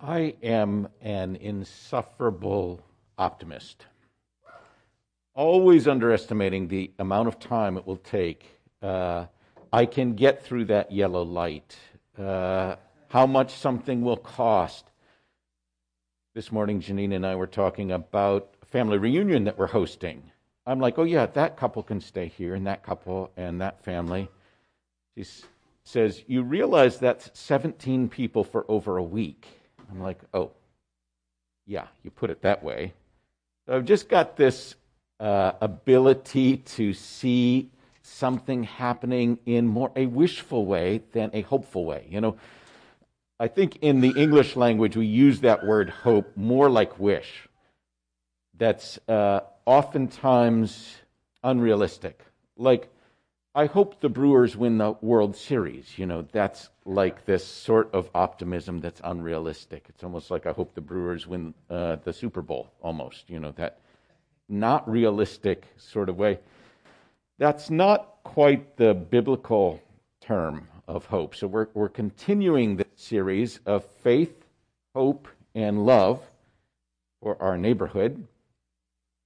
I am an insufferable optimist, always underestimating the amount of time it will take. Uh, I can get through that yellow light, uh, how much something will cost. This morning, Janine and I were talking about a family reunion that we're hosting. I'm like, oh, yeah, that couple can stay here, and that couple, and that family. She says, You realize that's 17 people for over a week. I'm like, oh, yeah, you put it that way. So I've just got this uh, ability to see something happening in more a wishful way than a hopeful way. You know, I think in the English language we use that word hope more like wish. That's uh, oftentimes unrealistic. Like I hope the Brewers win the World Series. You know, that's like this sort of optimism that's unrealistic. It's almost like I hope the Brewers win uh, the Super Bowl, almost, you know, that not realistic sort of way. That's not quite the biblical term of hope. So we're, we're continuing this series of faith, hope, and love for our neighborhood.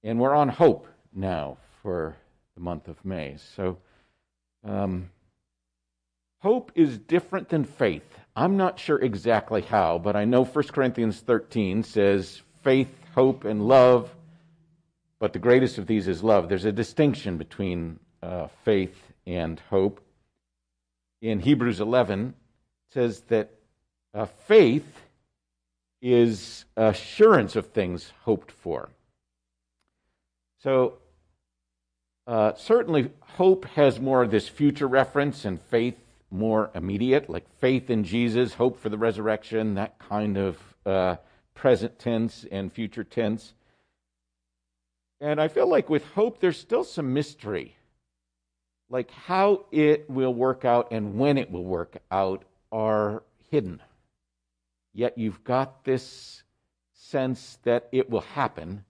And we're on hope now for the month of May. So, um, hope is different than faith. I'm not sure exactly how, but I know 1 Corinthians 13 says faith, hope, and love, but the greatest of these is love. There's a distinction between uh, faith and hope. In Hebrews 11, it says that uh, faith is assurance of things hoped for. So uh, certainly, hope has more of this future reference and faith more immediate, like faith in Jesus, hope for the resurrection, that kind of uh, present tense and future tense. And I feel like with hope, there's still some mystery. Like how it will work out and when it will work out are hidden. Yet you've got this sense that it will happen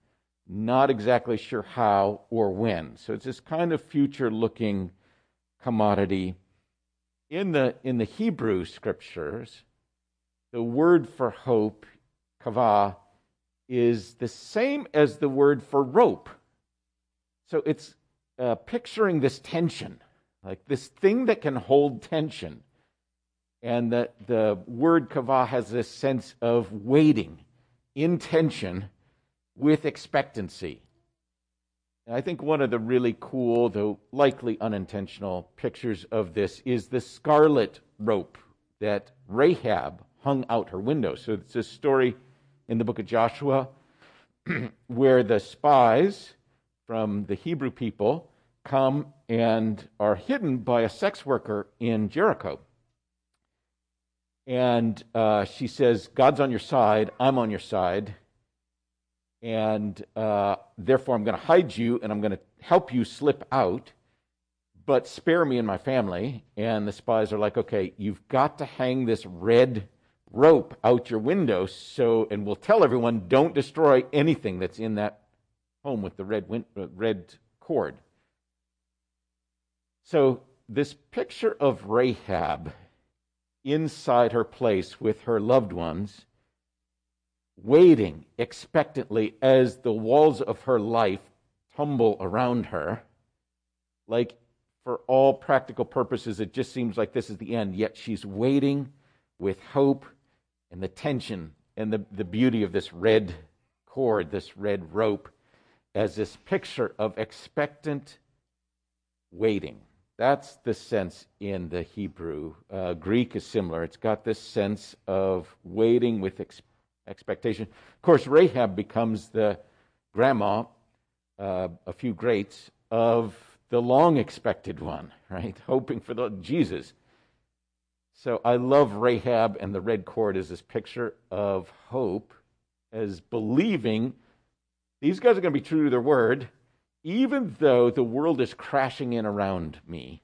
not exactly sure how or when. So it's this kind of future looking commodity. In the, in the Hebrew scriptures, the word for hope, kavah, is the same as the word for rope. So it's uh, picturing this tension, like this thing that can hold tension. And the, the word kavah has this sense of waiting in tension with expectancy. And I think one of the really cool, though likely unintentional, pictures of this is the scarlet rope that Rahab hung out her window. So it's a story in the book of Joshua where the spies from the Hebrew people come and are hidden by a sex worker in Jericho. And uh, she says, God's on your side, I'm on your side and uh, therefore I'm going to hide you and I'm going to help you slip out, but spare me and my family. And the spies are like, okay, you've got to hang this red rope out your window, so and we'll tell everyone don't destroy anything that's in that home with the red win- uh, red cord. So this picture of Rahab inside her place with her loved ones waiting expectantly as the walls of her life tumble around her. Like, for all practical purposes, it just seems like this is the end, yet she's waiting with hope and the tension and the, the beauty of this red cord, this red rope, as this picture of expectant waiting. That's the sense in the Hebrew. Uh, Greek is similar. It's got this sense of waiting with expectation. Of course, Rahab becomes the grandma, uh, a few greats, of the long expected one, right? Hoping for the Jesus. So I love Rahab and the red cord as this picture of hope, as believing these guys are going to be true to their word, even though the world is crashing in around me,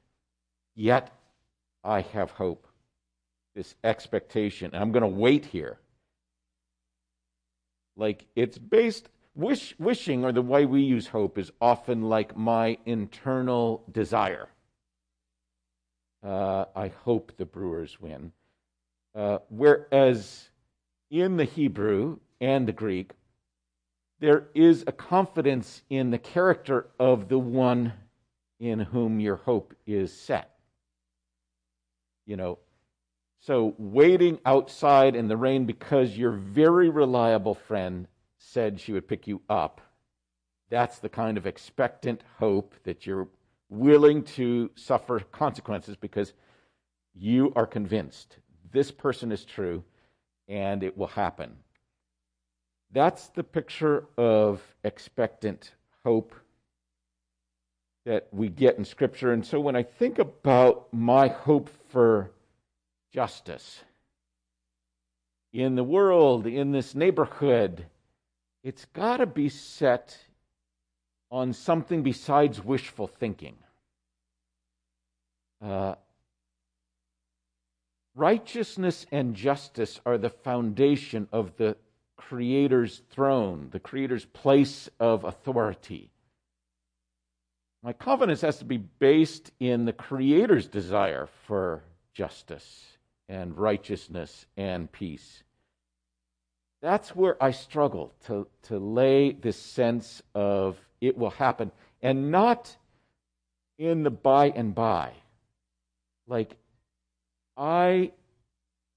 yet I have hope, this expectation. And I'm going to wait here like it's based, wish, wishing, or the way we use hope, is often like my internal desire. Uh, I hope the Brewers win. Uh, whereas in the Hebrew and the Greek, there is a confidence in the character of the one in whom your hope is set. You know, so waiting outside in the rain because your very reliable friend said she would pick you up, that's the kind of expectant hope that you're willing to suffer consequences because you are convinced this person is true and it will happen. That's the picture of expectant hope that we get in Scripture. And so when I think about my hope for justice in the world, in this neighborhood, it's got to be set on something besides wishful thinking. Uh, righteousness and justice are the foundation of the Creator's throne, the Creator's place of authority. My confidence has to be based in the Creator's desire for justice and righteousness and peace. That's where I struggle to, to lay this sense of it will happen, and not in the by and by. Like, I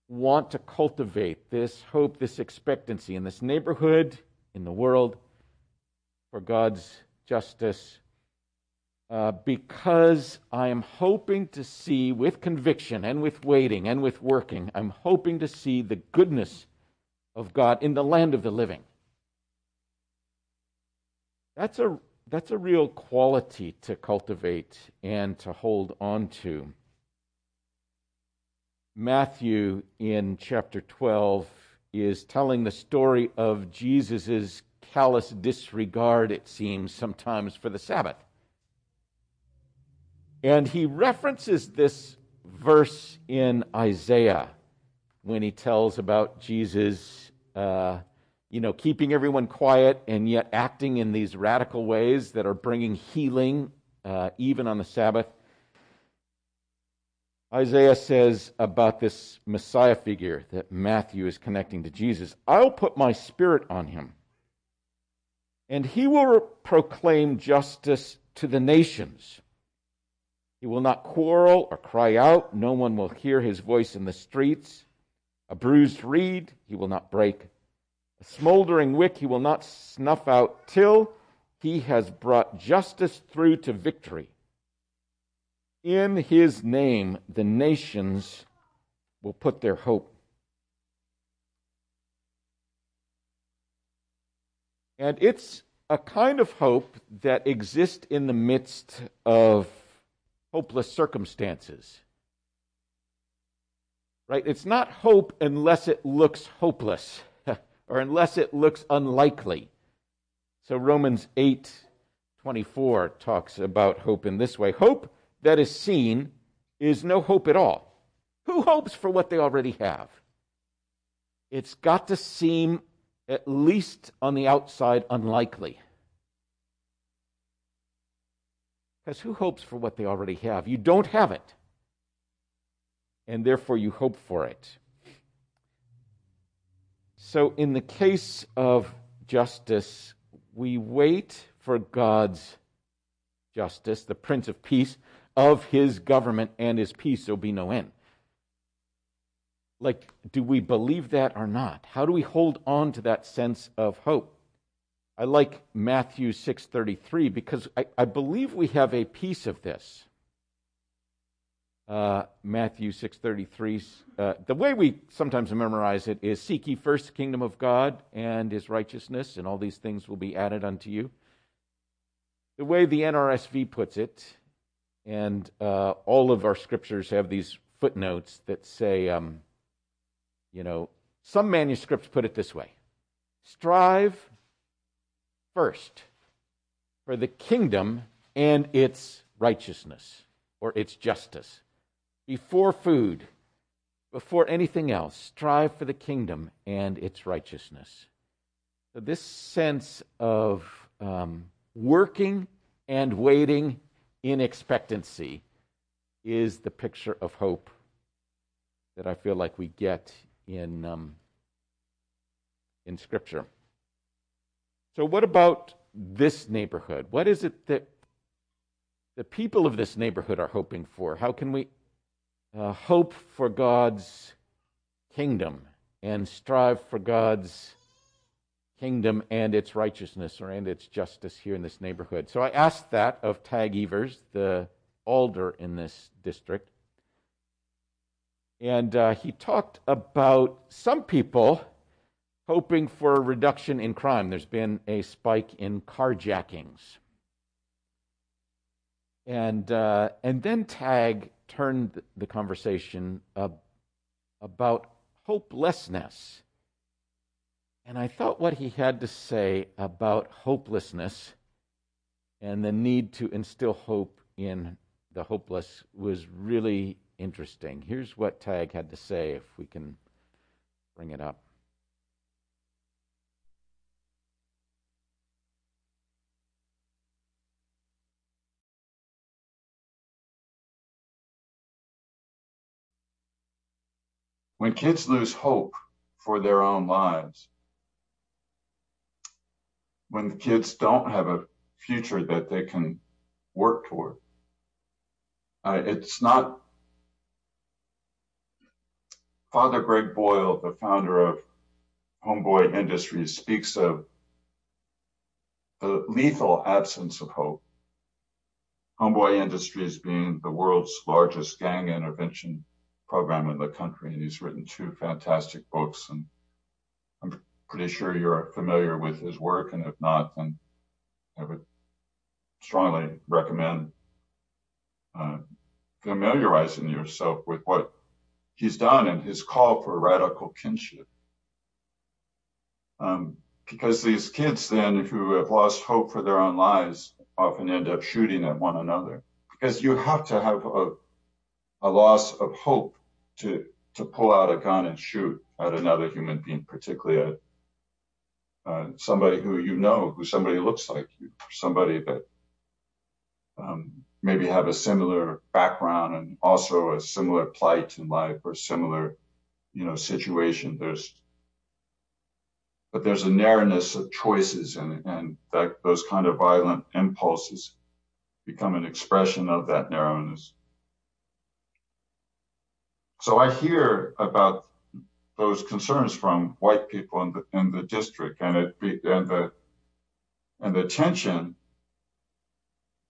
want to cultivate this hope, this expectancy in this neighborhood, in the world, for God's justice, uh, because I am hoping to see with conviction and with waiting and with working, I'm hoping to see the goodness of God in the land of the living. That's a, that's a real quality to cultivate and to hold on to. Matthew in chapter 12 is telling the story of Jesus' callous disregard, it seems, sometimes for the Sabbath. And he references this verse in Isaiah when he tells about Jesus, uh, you know, keeping everyone quiet and yet acting in these radical ways that are bringing healing uh, even on the Sabbath. Isaiah says about this Messiah figure that Matthew is connecting to Jesus I'll put my spirit on him, and he will proclaim justice to the nations. He will not quarrel or cry out. No one will hear his voice in the streets. A bruised reed he will not break. A smoldering wick he will not snuff out till he has brought justice through to victory. In his name, the nations will put their hope. And it's a kind of hope that exists in the midst of hopeless circumstances. Right? It's not hope unless it looks hopeless or unless it looks unlikely. So Romans 8 24 talks about hope in this way. Hope that is seen is no hope at all. Who hopes for what they already have? It's got to seem, at least on the outside, unlikely. Because who hopes for what they already have? You don't have it. And therefore, you hope for it. So, in the case of justice, we wait for God's justice, the Prince of Peace, of his government and his peace, there'll be no end. Like, do we believe that or not? How do we hold on to that sense of hope? I like Matthew 6:33 because I, I, believe we have a piece of this. Uh, Matthew 6:33. Uh, the way we sometimes memorize it is, "Seek ye first the kingdom of God and His righteousness, and all these things will be added unto you." The way the NRSV puts it and uh, all of our scriptures have these footnotes that say, um, you know, some manuscripts put it this way strive first for the kingdom and its righteousness or its justice. Before food, before anything else, strive for the kingdom and its righteousness. So, this sense of um, working and waiting in expectancy is the picture of hope that I feel like we get in, um, in Scripture. So, what about this neighborhood? What is it that the people of this neighborhood are hoping for? How can we uh, hope for God's kingdom and strive for God's kingdom and its righteousness or and its justice here in this neighborhood? So I asked that of Tag Evers, the alder in this district. And uh, he talked about some people hoping for a reduction in crime. There's been a spike in carjackings. And, uh, and then Tag turned the conversation about hopelessness. And I thought what he had to say about hopelessness and the need to instill hope in the hopeless was really interesting. Here's what Tag had to say, if we can bring it up. When kids lose hope for their own lives, when the kids don't have a future that they can work toward, uh, it's not. Father Greg Boyle, the founder of Homeboy Industries, speaks of the lethal absence of hope. Homeboy Industries being the world's largest gang intervention program in the country, and he's written two fantastic books. And I'm pretty sure you're familiar with his work, and if not, then I would strongly recommend uh, familiarizing yourself with what he's done and his call for radical kinship. Um, because these kids then who have lost hope for their own lives often end up shooting at one another because you have to have a, a loss of hope to to pull out a gun and shoot at another human being, particularly uh, somebody who you know, who somebody looks like you, somebody that um, maybe have a similar background and also a similar plight in life or similar, you know, situation. There's, but there's a narrowness of choices, and and that those kind of violent impulses become an expression of that narrowness. So I hear about those concerns from white people in the in the district, and it and the and the tension.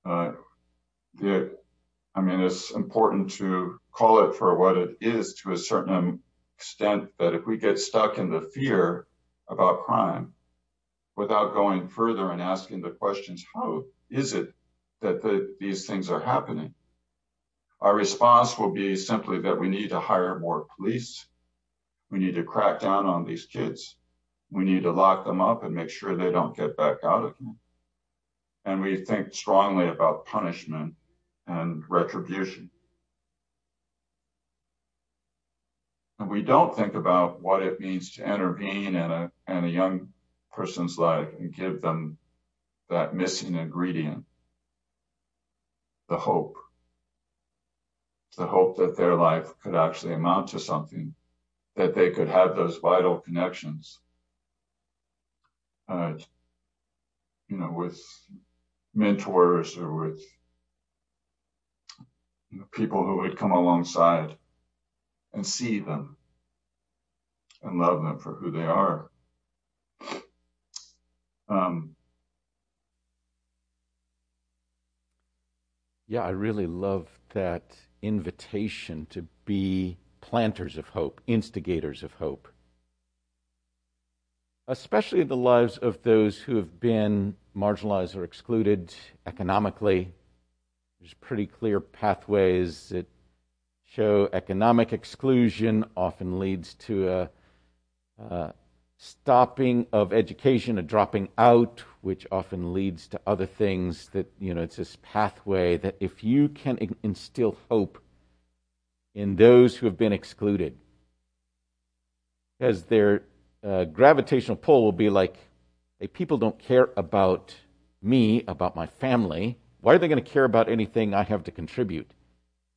Uh, the, I mean, it's important to call it for what it is to a certain extent. That if we get stuck in the fear about crime, without going further and asking the questions, how is it that the, these things are happening? Our response will be simply that we need to hire more police. We need to crack down on these kids. We need to lock them up and make sure they don't get back out again. And we think strongly about punishment and retribution. And we don't think about what it means to intervene in a, in a young person's life and give them that missing ingredient, the hope the hope that their life could actually amount to something, that they could have those vital connections, uh, you know, with mentors or with you know, people who would come alongside and see them and love them for who they are. Um, yeah, I really love that invitation to be planters of hope, instigators of hope, especially in the lives of those who have been marginalized or excluded economically. There's pretty clear pathways that show economic exclusion often leads to a, a stopping of education, a dropping out, which often leads to other things that, you know, it's this pathway that if you can instill hope in those who have been excluded, because their uh, gravitational pull will be like, hey, people don't care about me, about my family. Why are they going to care about anything I have to contribute?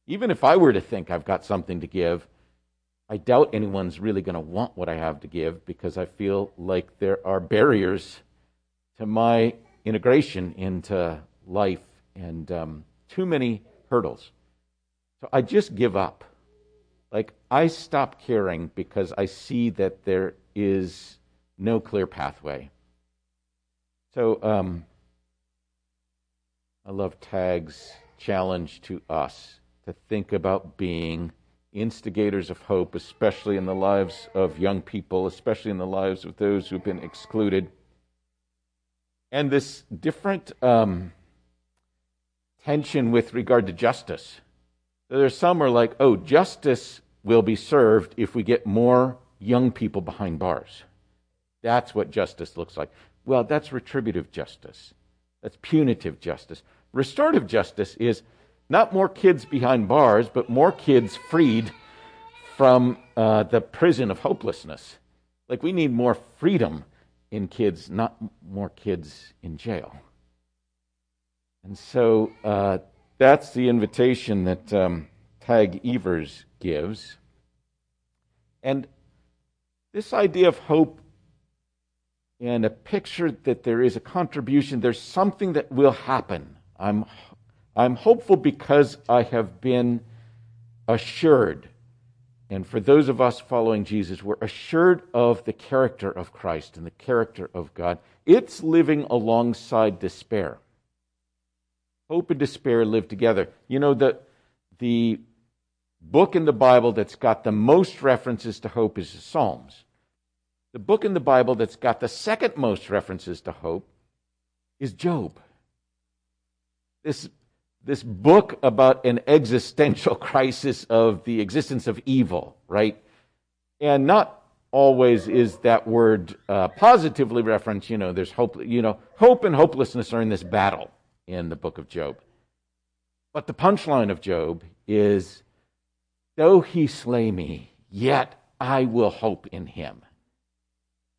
Even if I were to think I've got something to give, I doubt anyone's really going to want what I have to give because I feel like there are barriers to my integration into life and um, too many hurdles. So I just give up. Like, I stop caring because I see that there is no clear pathway. So, um, I love Tag's challenge to us to think about being instigators of hope, especially in the lives of young people, especially in the lives of those who've been excluded. And this different um, tension with regard to justice. There's some who are like, oh, justice will be served if we get more young people behind bars. That's what justice looks like. Well, that's retributive justice. That's punitive justice. Restorative justice is not more kids behind bars, but more kids freed from uh, the prison of hopelessness. Like we need more freedom in kids, not more kids in jail. And so uh, that's the invitation that um, Tag Evers gives. And this idea of hope and a picture that there is a contribution, there's something that will happen. I'm I'm hopeful because I have been assured. And for those of us following Jesus, we're assured of the character of Christ and the character of God. It's living alongside despair. Hope and despair live together. You know, the, the book in the Bible that's got the most references to hope is the Psalms. The book in the Bible that's got the second most references to hope is Job. This this book about an existential crisis of the existence of evil, right? And not always is that word uh, positively referenced. You know, there's hope. You know, hope and hopelessness are in this battle in the book of Job. But the punchline of Job is, though he slay me, yet I will hope in him.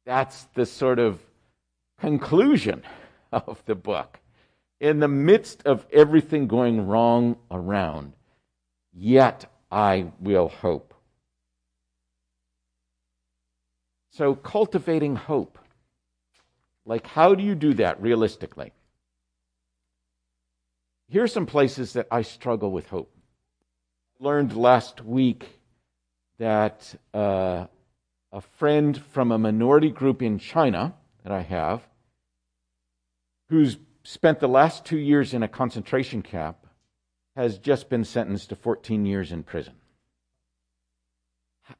That's the sort of conclusion of the book in the midst of everything going wrong around, yet I will hope. So, cultivating hope. Like, how do you do that realistically? Here are some places that I struggle with hope. Learned last week that uh, a friend from a minority group in China that I have, whose spent the last two years in a concentration camp, has just been sentenced to 14 years in prison.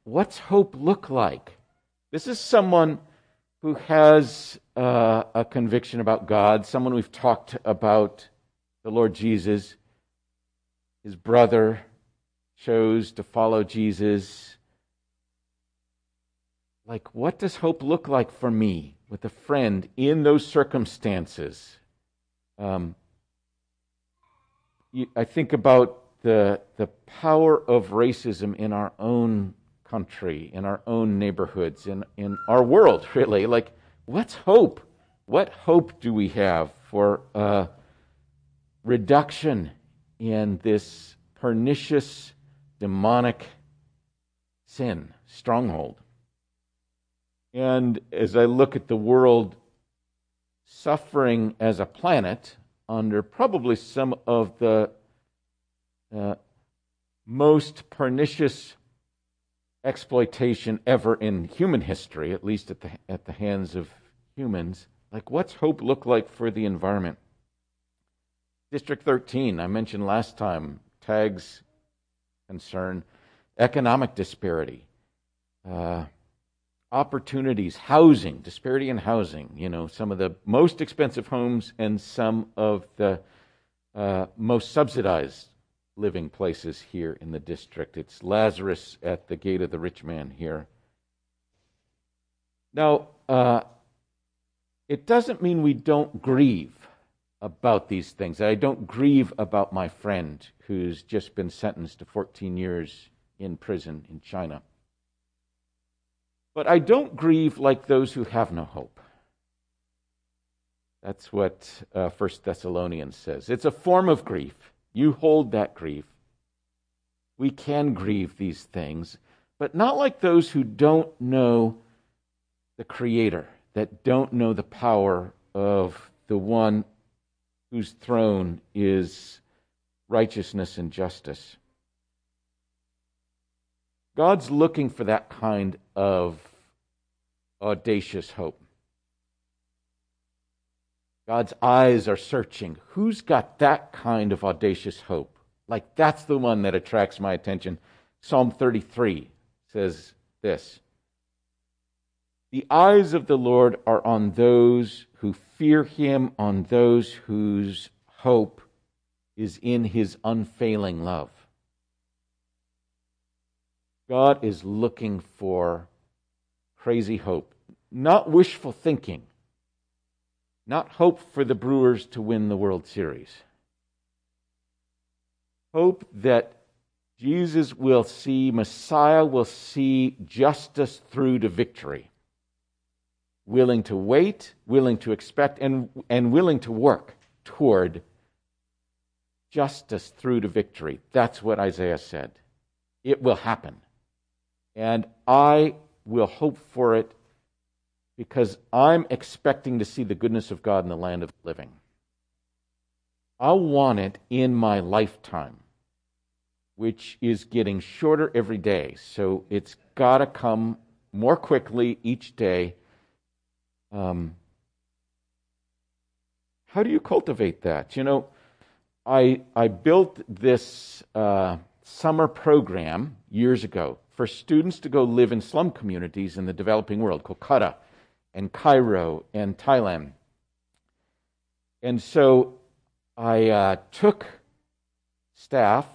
What's hope look like? This is someone who has uh, a conviction about God, someone we've talked about the Lord Jesus. His brother chose to follow Jesus. Like, what does hope look like for me with a friend in those circumstances? Um, I think about the, the power of racism in our own country, in our own neighborhoods, in, in our world, really. Like, what's hope? What hope do we have for a reduction in this pernicious, demonic sin, stronghold? And as I look at the world suffering as a planet under probably some of the uh, most pernicious exploitation ever in human history, at least at the, at the hands of humans. Like, what's hope look like for the environment? District 13, I mentioned last time, Tag's concern economic disparity. Uh, opportunities, housing, disparity in housing. You know, some of the most expensive homes and some of the uh, most subsidized living places here in the district. It's Lazarus at the gate of the rich man here. Now, uh, it doesn't mean we don't grieve about these things. I don't grieve about my friend who's just been sentenced to 14 years in prison in China. But I don't grieve like those who have no hope. That's what uh, 1 Thessalonians says. It's a form of grief. You hold that grief. We can grieve these things, but not like those who don't know the Creator, that don't know the power of the one whose throne is righteousness and justice. God's looking for that kind of audacious hope. God's eyes are searching. Who's got that kind of audacious hope? Like, that's the one that attracts my attention. Psalm 33 says this The eyes of the Lord are on those who fear him, on those whose hope is in his unfailing love. God is looking for crazy hope, not wishful thinking, not hope for the Brewers to win the World Series. Hope that Jesus will see, Messiah will see justice through to victory. Willing to wait, willing to expect, and, and willing to work toward justice through to victory. That's what Isaiah said. It will happen. And I will hope for it because I'm expecting to see the goodness of God in the land of the living. I want it in my lifetime, which is getting shorter every day. So it's got to come more quickly each day. Um, how do you cultivate that? You know, I, I built this uh, summer program years ago for students to go live in slum communities in the developing world, Kolkata and Cairo and Thailand. And so I uh, took staff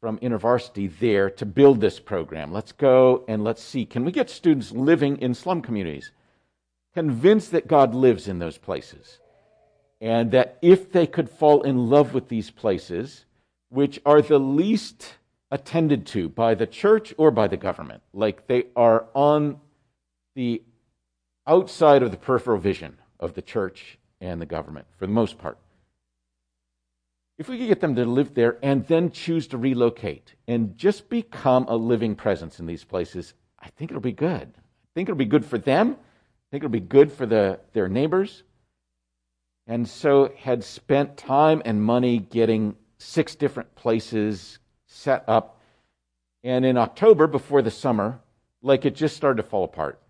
from InterVarsity there to build this program. Let's go and let's see can we get students living in slum communities, convinced that God lives in those places, and that if they could fall in love with these places, which are the least attended to by the church or by the government, like they are on the outside of the peripheral vision of the church and the government for the most part. If we could get them to live there and then choose to relocate and just become a living presence in these places, I think it'll be good. I think it'll be good for them. I think it'll be good for the, their neighbors. And so had spent time and money getting six different places set up. And in October, before the summer, like it just started to fall apart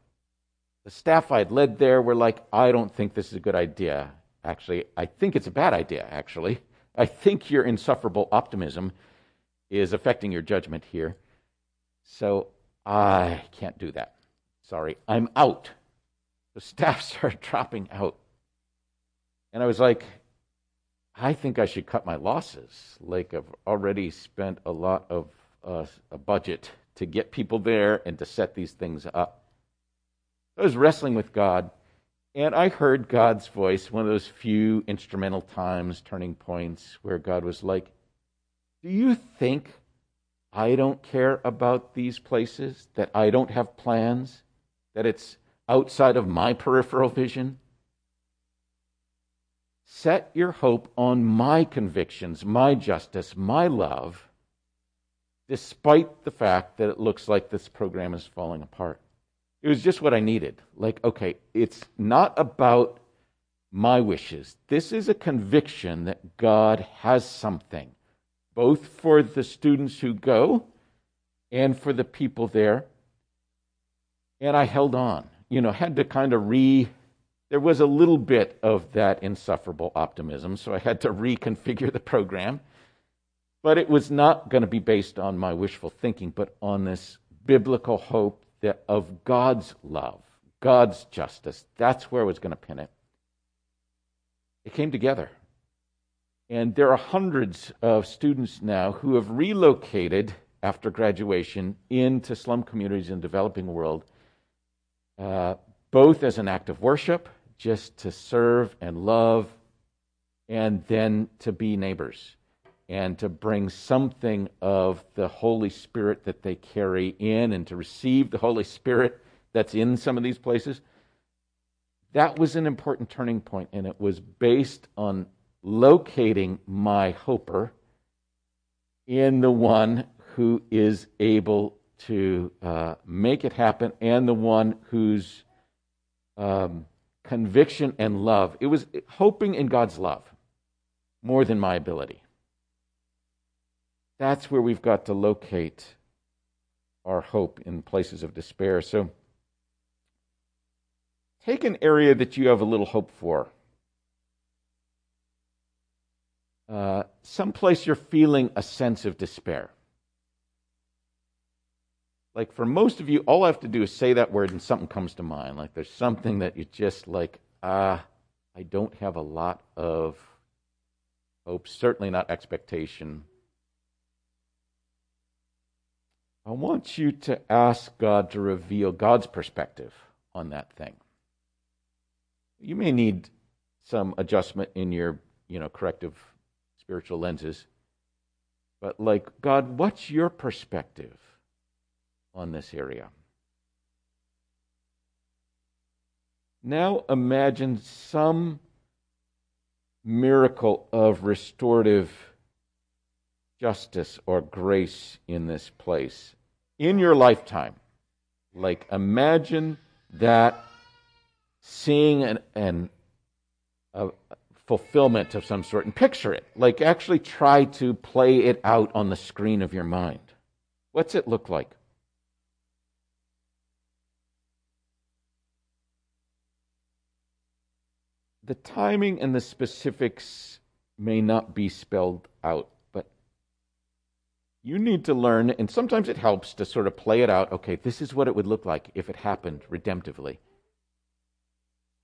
the staff I had led there were like, I don't think this is a good idea. Actually, I think it's a bad idea, actually. I think your insufferable optimism is affecting your judgment here. So I can't do that. Sorry, I'm out. The staff started dropping out. And I was like, I think I should cut my losses. Like, I've already spent a lot of uh, a budget to get people there and to set these things up. I was wrestling with God, and I heard God's voice, one of those few instrumental times, turning points, where God was like, Do you think I don't care about these places? That I don't have plans? That it's outside of my peripheral vision? Set your hope on my convictions, my justice, my love, despite the fact that it looks like this program is falling apart. It was just what I needed. Like, okay, it's not about my wishes. This is a conviction that God has something, both for the students who go and for the people there. And I held on, you know, had to kind of re. There was a little bit of that insufferable optimism, so I had to reconfigure the program. But it was not going to be based on my wishful thinking, but on this biblical hope the, of God's love, God's justice. That's where I was going to pin it. It came together. And there are hundreds of students now who have relocated after graduation into slum communities in the developing world, uh, both as an act of worship, just to serve and love, and then to be neighbors and to bring something of the Holy Spirit that they carry in and to receive the Holy Spirit that's in some of these places. That was an important turning point, and it was based on locating my hoper in the one who is able to uh, make it happen and the one who's um, conviction and love, it was hoping in God's love more than my ability. That's where we've got to locate our hope in places of despair. So take an area that you have a little hope for. Uh, someplace you're feeling a sense of despair. Like for most of you, all I have to do is say that word and something comes to mind. Like there's something that you just like, ah, I don't have a lot of hope, certainly not expectation. I want you to ask God to reveal God's perspective on that thing. You may need some adjustment in your, you know, corrective spiritual lenses. But like, God, what's your perspective on this area? Now imagine some miracle of restorative justice or grace in this place in your lifetime. Like, imagine that seeing an, an a fulfillment of some sort and picture it. Like, actually try to play it out on the screen of your mind. What's it look like? The timing and the specifics may not be spelled out but you need to learn, and sometimes it helps to sort of play it out. Okay, this is what it would look like if it happened redemptively.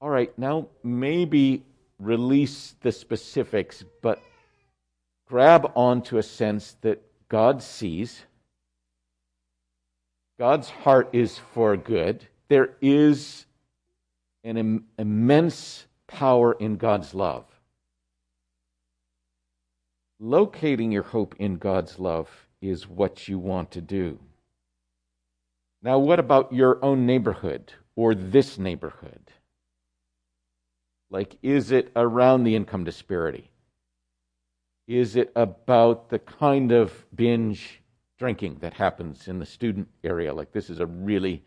All right, now maybe release the specifics, but grab onto a sense that God sees. God's heart is for good. There is an Im- immense power in God's love. Locating your hope in God's love is what you want to do. Now, what about your own neighborhood or this neighborhood? Like, is it around the income disparity? Is it about the kind of binge drinking that happens in the student area? Like, this is a really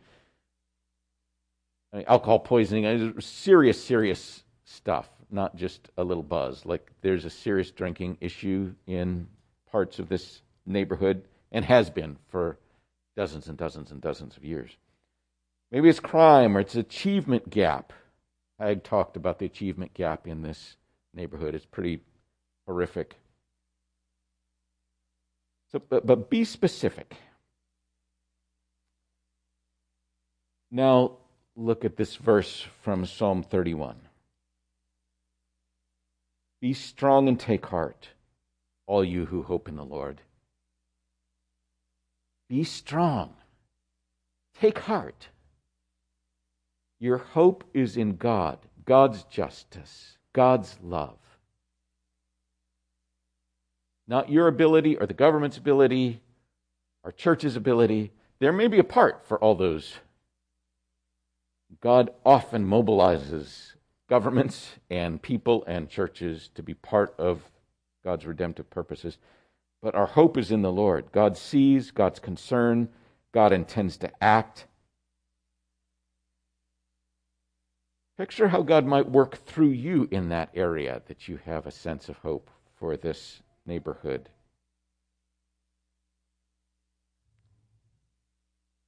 I mean, alcohol poisoning, serious, serious stuff, not just a little buzz. Like, there's a serious drinking issue in parts of this neighborhood and has been for dozens and dozens and dozens of years. Maybe it's crime or it's achievement gap. I talked about the achievement gap in this neighborhood. It's pretty horrific. So, but, but be specific. Now, look at this verse from Psalm 31. Be strong and take heart, all you who hope in the Lord. Be strong. Take heart. Your hope is in God, God's justice, God's love. Not your ability or the government's ability, our church's ability. There may be a part for all those. God often mobilizes governments and people and churches to be part of God's redemptive purposes. But our hope is in the Lord. God sees, God's concern, God intends to act. Picture how God might work through you in that area that you have a sense of hope for this neighborhood.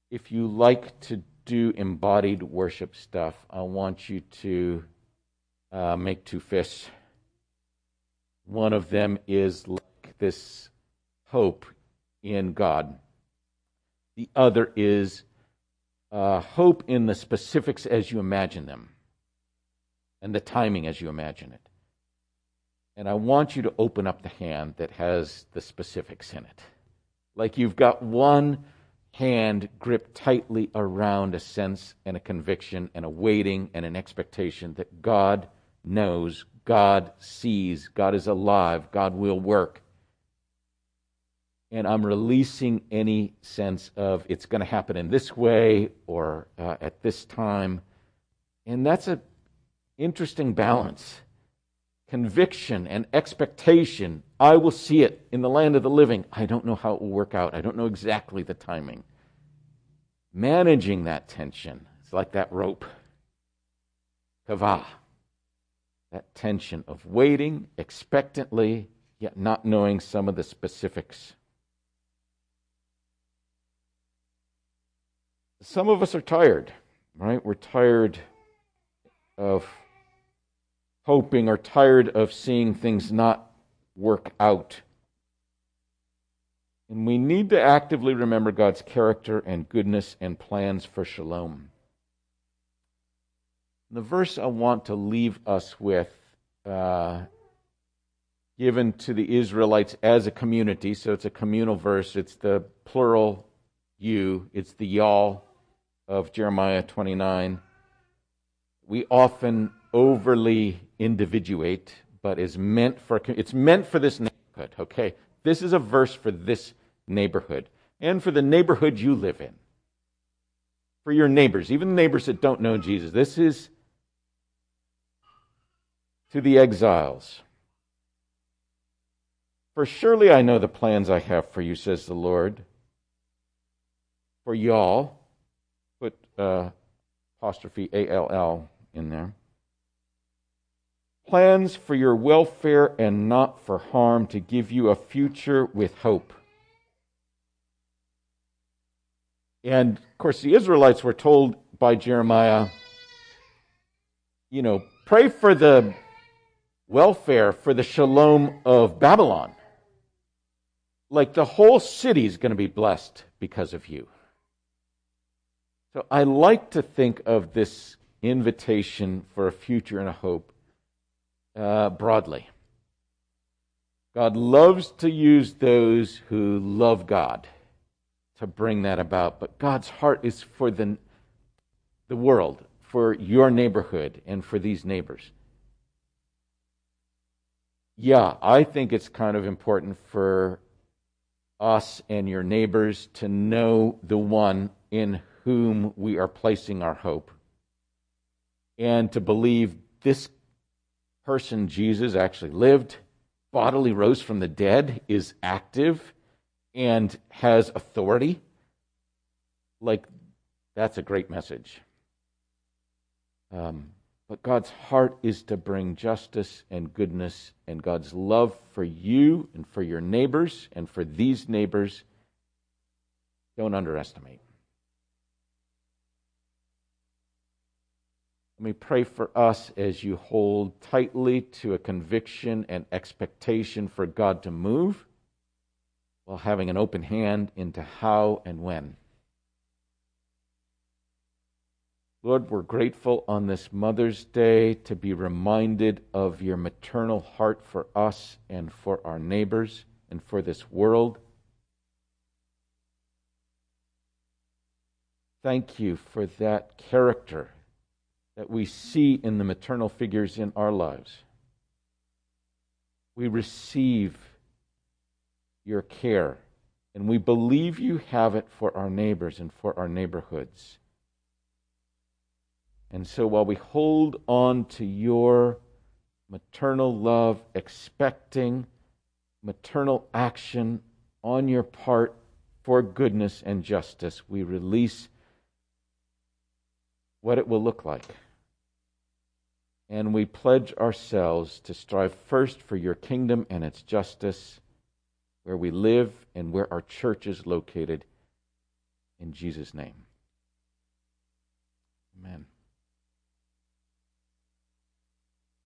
If you like to do embodied worship stuff, I want you to uh, make two fish. One of them is like this hope in God. The other is uh, hope in the specifics as you imagine them and the timing as you imagine it. And I want you to open up the hand that has the specifics in it. Like you've got one hand gripped tightly around a sense and a conviction and a waiting and an expectation that God knows, God sees, God is alive, God will work and I'm releasing any sense of it's going to happen in this way or uh, at this time. And that's an interesting balance. Conviction and expectation. I will see it in the land of the living. I don't know how it will work out. I don't know exactly the timing. managing that tension. It's like that rope. Kavah. That tension of waiting expectantly, yet not knowing some of the specifics. Some of us are tired, right? We're tired of hoping or tired of seeing things not work out. And we need to actively remember God's character and goodness and plans for shalom. The verse I want to leave us with, uh, given to the Israelites as a community, so it's a communal verse, it's the plural you, it's the y'all of Jeremiah 29, we often overly individuate, but is meant for it's meant for this neighborhood. Okay, this is a verse for this neighborhood and for the neighborhood you live in, for your neighbors, even the neighbors that don't know Jesus. This is to the exiles. For surely I know the plans I have for you, says the Lord. For y'all, uh, apostrophe A L L in there. Plans for your welfare and not for harm to give you a future with hope. And of course, the Israelites were told by Jeremiah, you know, pray for the welfare, for the shalom of Babylon. Like the whole city is going to be blessed because of you. So I like to think of this invitation for a future and a hope uh, broadly. God loves to use those who love God to bring that about, but God's heart is for the, the world, for your neighborhood, and for these neighbors. Yeah, I think it's kind of important for us and your neighbors to know the one in whom we are placing our hope. And to believe this person, Jesus, actually lived, bodily rose from the dead, is active, and has authority. Like, that's a great message. Um, but God's heart is to bring justice and goodness, and God's love for you and for your neighbors and for these neighbors. Don't underestimate. Let me pray for us as you hold tightly to a conviction and expectation for God to move while having an open hand into how and when. Lord, we're grateful on this Mother's Day to be reminded of your maternal heart for us and for our neighbors and for this world. Thank you for that character that we see in the maternal figures in our lives. We receive your care, and we believe you have it for our neighbors and for our neighborhoods. And so while we hold on to your maternal love, expecting maternal action on your part for goodness and justice, we release what it will look like and we pledge ourselves to strive first for your kingdom and its justice, where we live and where our church is located. In Jesus' name. Amen.